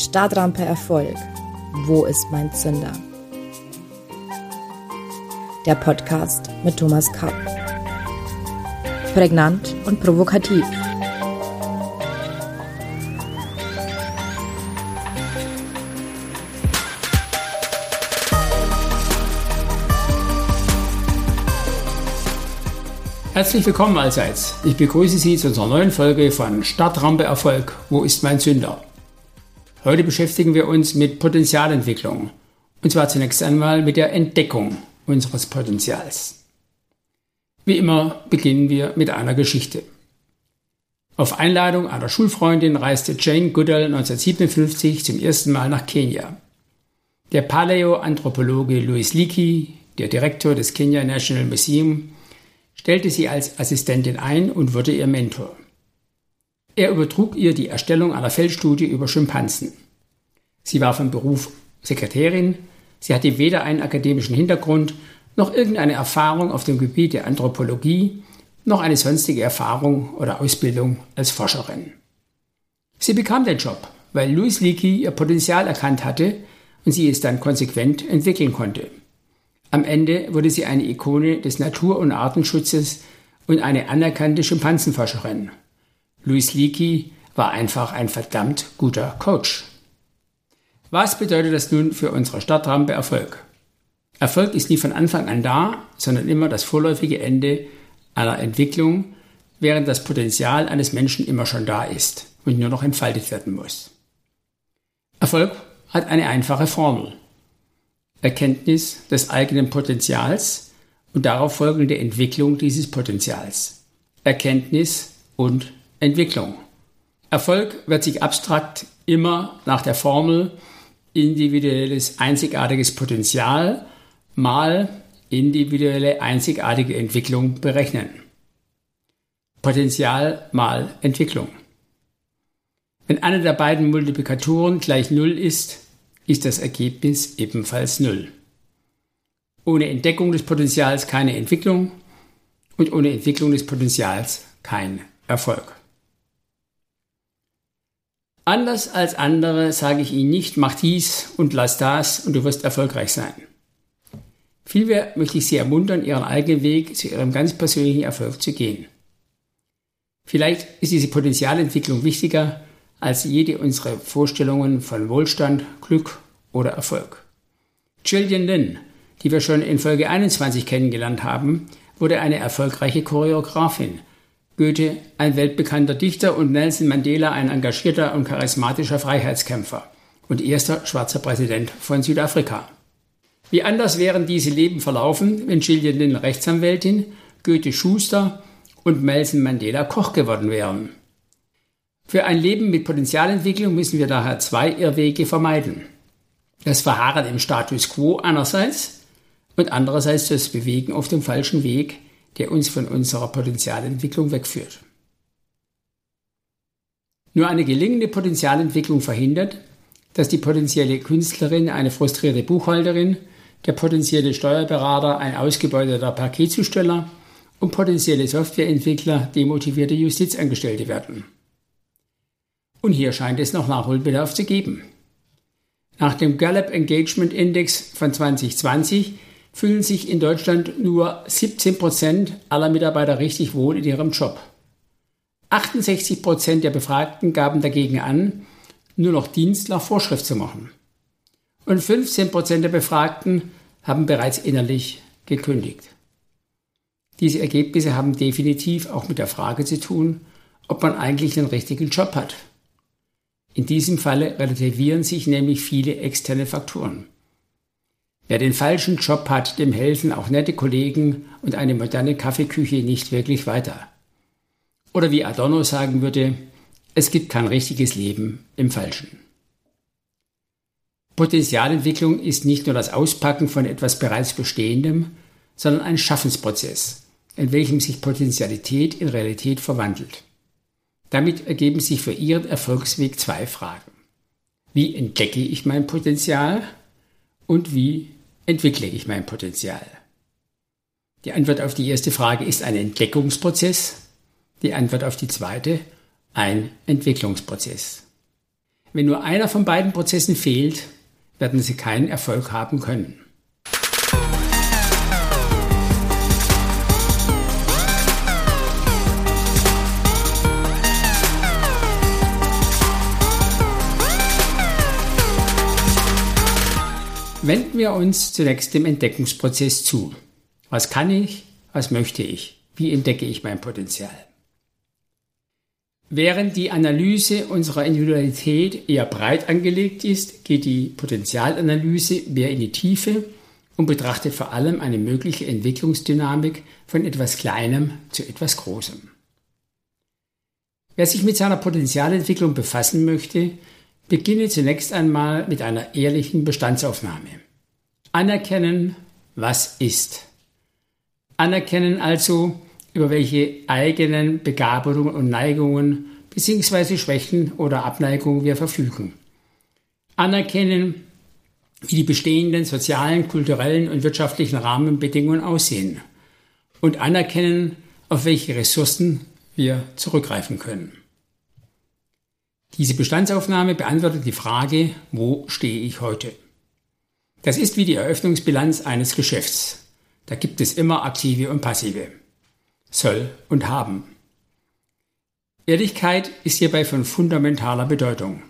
Startrampe Erfolg. Wo ist mein Zünder? Der Podcast mit Thomas Kapp. Prägnant und provokativ. Herzlich willkommen allseits. Ich begrüße Sie zu unserer neuen Folge von Startrampe Erfolg. Wo ist mein Zünder? Heute beschäftigen wir uns mit Potenzialentwicklung. Und zwar zunächst einmal mit der Entdeckung unseres Potenzials. Wie immer beginnen wir mit einer Geschichte. Auf Einladung einer Schulfreundin reiste Jane Goodall 1957 zum ersten Mal nach Kenia. Der Paläoanthropologe Louis Leakey, der Direktor des Kenya National Museum, stellte sie als Assistentin ein und wurde ihr Mentor. Er übertrug ihr die Erstellung einer Feldstudie über Schimpansen. Sie war von Beruf Sekretärin, sie hatte weder einen akademischen Hintergrund noch irgendeine Erfahrung auf dem Gebiet der Anthropologie, noch eine sonstige Erfahrung oder Ausbildung als Forscherin. Sie bekam den Job, weil Louis Leakey ihr Potenzial erkannt hatte und sie es dann konsequent entwickeln konnte. Am Ende wurde sie eine Ikone des Natur- und Artenschutzes und eine anerkannte Schimpansenforscherin. Louis Leakey war einfach ein verdammt guter Coach. Was bedeutet das nun für unsere Startrampe Erfolg? Erfolg ist nie von Anfang an da, sondern immer das vorläufige Ende einer Entwicklung, während das Potenzial eines Menschen immer schon da ist und nur noch entfaltet werden muss. Erfolg hat eine einfache Formel. Erkenntnis des eigenen Potenzials und darauf folgende Entwicklung dieses Potenzials. Erkenntnis und Entwicklung. Erfolg wird sich abstrakt immer nach der Formel individuelles einzigartiges Potenzial mal individuelle einzigartige Entwicklung berechnen. Potenzial mal Entwicklung. Wenn eine der beiden Multiplikatoren gleich Null ist, ist das Ergebnis ebenfalls Null. Ohne Entdeckung des Potenzials keine Entwicklung und ohne Entwicklung des Potenzials kein Erfolg. Anders als andere sage ich Ihnen nicht, mach dies und lass das und du wirst erfolgreich sein. Vielmehr möchte ich Sie ermuntern, Ihren eigenen Weg zu Ihrem ganz persönlichen Erfolg zu gehen. Vielleicht ist diese Potenzialentwicklung wichtiger als jede unserer Vorstellungen von Wohlstand, Glück oder Erfolg. Jillian Lin, die wir schon in Folge 21 kennengelernt haben, wurde eine erfolgreiche Choreografin Goethe ein weltbekannter Dichter und Nelson Mandela ein engagierter und charismatischer Freiheitskämpfer und erster schwarzer Präsident von Südafrika. Wie anders wären diese Leben verlaufen, wenn Gillian Lynn Rechtsanwältin, Goethe Schuster und Nelson Mandela Koch geworden wären. Für ein Leben mit Potenzialentwicklung müssen wir daher zwei Irrwege vermeiden. Das Verharren im Status quo einerseits und andererseits das Bewegen auf dem falschen Weg, der uns von unserer Potenzialentwicklung wegführt. Nur eine gelingende Potenzialentwicklung verhindert, dass die potenzielle Künstlerin eine frustrierte Buchhalterin, der potenzielle Steuerberater ein ausgebeuteter Paketzusteller und potenzielle Softwareentwickler demotivierte Justizangestellte werden. Und hier scheint es noch Nachholbedarf zu geben. Nach dem Gallup Engagement Index von 2020 fühlen sich in Deutschland nur 17 Prozent aller Mitarbeiter richtig wohl in ihrem Job. 68 Prozent der Befragten gaben dagegen an, nur noch Dienst nach Vorschrift zu machen. Und 15 Prozent der Befragten haben bereits innerlich gekündigt. Diese Ergebnisse haben definitiv auch mit der Frage zu tun, ob man eigentlich den richtigen Job hat. In diesem Falle relativieren sich nämlich viele externe Faktoren. Wer den falschen Job hat, dem helfen auch nette Kollegen und eine moderne Kaffeeküche nicht wirklich weiter. Oder wie Adorno sagen würde, es gibt kein richtiges Leben im Falschen. Potenzialentwicklung ist nicht nur das Auspacken von etwas bereits Bestehendem, sondern ein Schaffensprozess, in welchem sich Potentialität in Realität verwandelt. Damit ergeben sich für Ihren Erfolgsweg zwei Fragen. Wie entdecke ich mein Potenzial und wie entwickle ich mein Potenzial? Die Antwort auf die erste Frage ist ein Entdeckungsprozess. Die Antwort auf die zweite ein Entwicklungsprozess. Wenn nur einer von beiden Prozessen fehlt, werden Sie keinen Erfolg haben können. Wenden wir uns zunächst dem Entdeckungsprozess zu. Was kann ich? Was möchte ich? Wie entdecke ich mein Potenzial? Während die Analyse unserer Individualität eher breit angelegt ist, geht die Potenzialanalyse mehr in die Tiefe und betrachtet vor allem eine mögliche Entwicklungsdynamik von etwas Kleinem zu etwas Großem. Wer sich mit seiner Potenzialentwicklung befassen möchte, Beginne zunächst einmal mit einer ehrlichen Bestandsaufnahme. Anerkennen, was ist. Anerkennen also, über welche eigenen Begabungen und Neigungen bzw. Schwächen oder Abneigungen wir verfügen. Anerkennen, wie die bestehenden sozialen, kulturellen und wirtschaftlichen Rahmenbedingungen aussehen. Und anerkennen, auf welche Ressourcen wir zurückgreifen können. Diese Bestandsaufnahme beantwortet die Frage, wo stehe ich heute? Das ist wie die Eröffnungsbilanz eines Geschäfts. Da gibt es immer aktive und passive. Soll und haben. Ehrlichkeit ist hierbei von fundamentaler Bedeutung.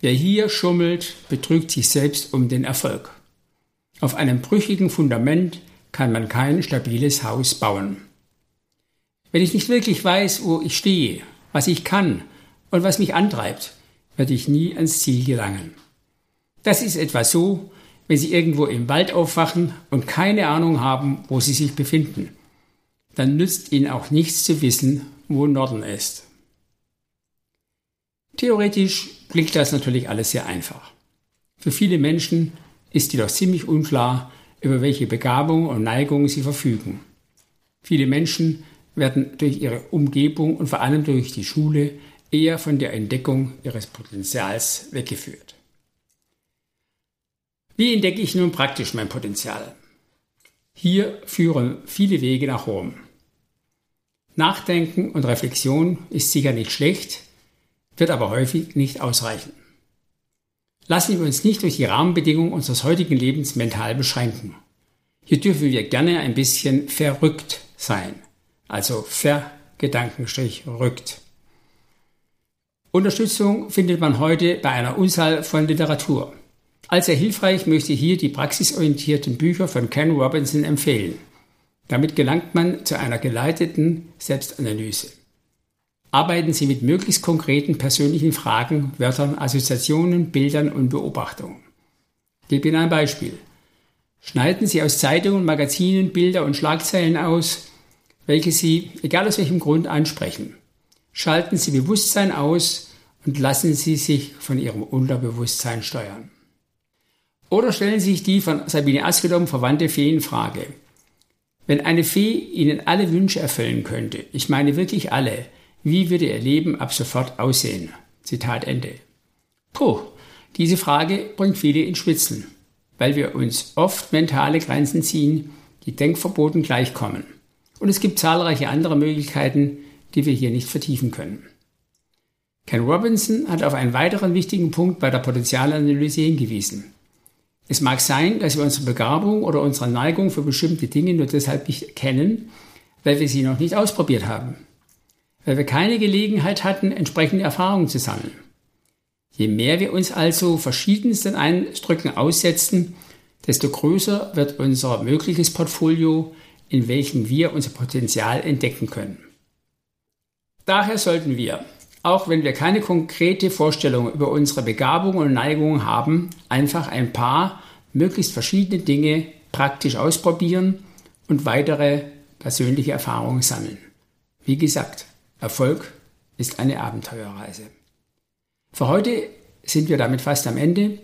Wer hier schummelt, betrügt sich selbst um den Erfolg. Auf einem brüchigen Fundament kann man kein stabiles Haus bauen. Wenn ich nicht wirklich weiß, wo ich stehe, was ich kann und was mich antreibt, werde ich nie ans Ziel gelangen. Das ist etwa so, wenn Sie irgendwo im Wald aufwachen und keine Ahnung haben, wo Sie sich befinden. Dann nützt Ihnen auch nichts zu wissen, wo Norden ist. Theoretisch klingt das natürlich alles sehr einfach. Für viele Menschen ist jedoch ziemlich unklar, über welche Begabung und Neigung sie verfügen. Viele Menschen werden durch ihre Umgebung und vor allem durch die Schule eher von der Entdeckung ihres Potenzials weggeführt. Wie entdecke ich nun praktisch mein Potenzial? Hier führen viele Wege nach Rom. Nachdenken und Reflexion ist sicher nicht schlecht, wird aber häufig nicht ausreichen. Lassen wir uns nicht durch die Rahmenbedingungen unseres heutigen Lebens mental beschränken. Hier dürfen wir gerne ein bisschen verrückt sein, also vergedankenstrich rückt. Unterstützung findet man heute bei einer Unzahl von Literatur. Als sehr hilfreich möchte ich hier die praxisorientierten Bücher von Ken Robinson empfehlen. Damit gelangt man zu einer geleiteten Selbstanalyse. Arbeiten Sie mit möglichst konkreten persönlichen Fragen, Wörtern, Assoziationen, Bildern und Beobachtungen. Ich gebe Ihnen ein Beispiel. Schneiden Sie aus Zeitungen, Magazinen Bilder und Schlagzeilen aus, welche Sie, egal aus welchem Grund, ansprechen. Schalten Sie Bewusstsein aus und lassen Sie sich von Ihrem Unterbewusstsein steuern. Oder stellen Sie sich die von Sabine Askedom verwandte Feenfrage. Wenn eine Fee Ihnen alle Wünsche erfüllen könnte, ich meine wirklich alle, wie würde Ihr Leben ab sofort aussehen? Zitat Ende. Puh, diese Frage bringt viele in Schwitzen, weil wir uns oft mentale Grenzen ziehen, die Denkverboten gleichkommen. Und es gibt zahlreiche andere Möglichkeiten, die wir hier nicht vertiefen können. Ken Robinson hat auf einen weiteren wichtigen Punkt bei der Potenzialanalyse hingewiesen. Es mag sein, dass wir unsere Begabung oder unsere Neigung für bestimmte Dinge nur deshalb nicht kennen, weil wir sie noch nicht ausprobiert haben, weil wir keine Gelegenheit hatten, entsprechende Erfahrungen zu sammeln. Je mehr wir uns also verschiedensten Eindrücken aussetzen, desto größer wird unser mögliches Portfolio, in welchem wir unser Potenzial entdecken können. Daher sollten wir auch wenn wir keine konkrete Vorstellung über unsere Begabungen und Neigungen haben, einfach ein paar möglichst verschiedene Dinge praktisch ausprobieren und weitere persönliche Erfahrungen sammeln. Wie gesagt, Erfolg ist eine Abenteuerreise. Für heute sind wir damit fast am Ende.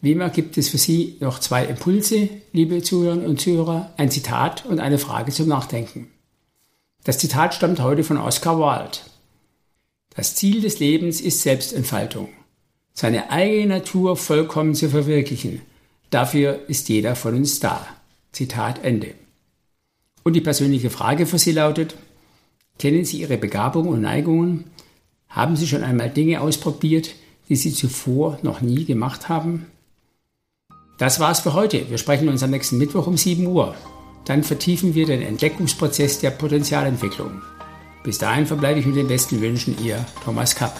Wie immer gibt es für Sie noch zwei Impulse, liebe Zuhörerinnen und Zuhörer, ein Zitat und eine Frage zum Nachdenken. Das Zitat stammt heute von Oscar Wilde. Das Ziel des Lebens ist Selbstentfaltung. Seine eigene Natur vollkommen zu verwirklichen. Dafür ist jeder von uns da. Zitat Ende. Und die persönliche Frage für Sie lautet, kennen Sie Ihre Begabung und Neigungen? Haben Sie schon einmal Dinge ausprobiert, die Sie zuvor noch nie gemacht haben? Das war's für heute. Wir sprechen uns am nächsten Mittwoch um 7 Uhr. Dann vertiefen wir den Entdeckungsprozess der Potenzialentwicklung. Bis dahin verbleibe ich mit den besten Wünschen, ihr Thomas Kapp.